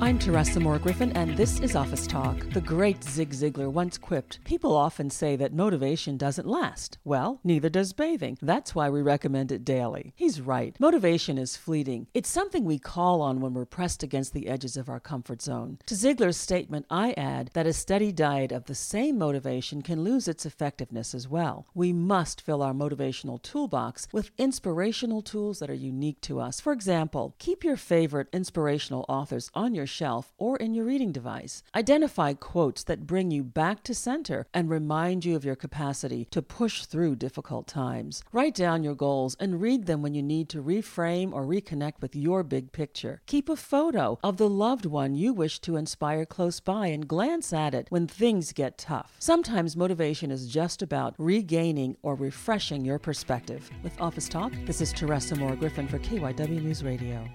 I'm Teresa Moore Griffin, and this is Office Talk. The great Zig Ziglar once quipped People often say that motivation doesn't last. Well, neither does bathing. That's why we recommend it daily. He's right. Motivation is fleeting, it's something we call on when we're pressed against the edges of our comfort zone. To Ziglar's statement, I add that a steady diet of the same motivation can lose its effectiveness as well. We must fill our motivational toolbox with inspirational tools that are unique to us. For example, keep your favorite inspirational authors on your shelf or in your reading device. Identify quotes that bring you back to center and remind you of your capacity to push through difficult times. Write down your goals and read them when you need to reframe or reconnect with your big picture. Keep a photo of the loved one you wish to inspire close by and glance at it when things get tough. Sometimes motivation is just about regaining or refreshing your perspective. With Office Talk, this is Teresa Moore Griffin for KYW News Radio.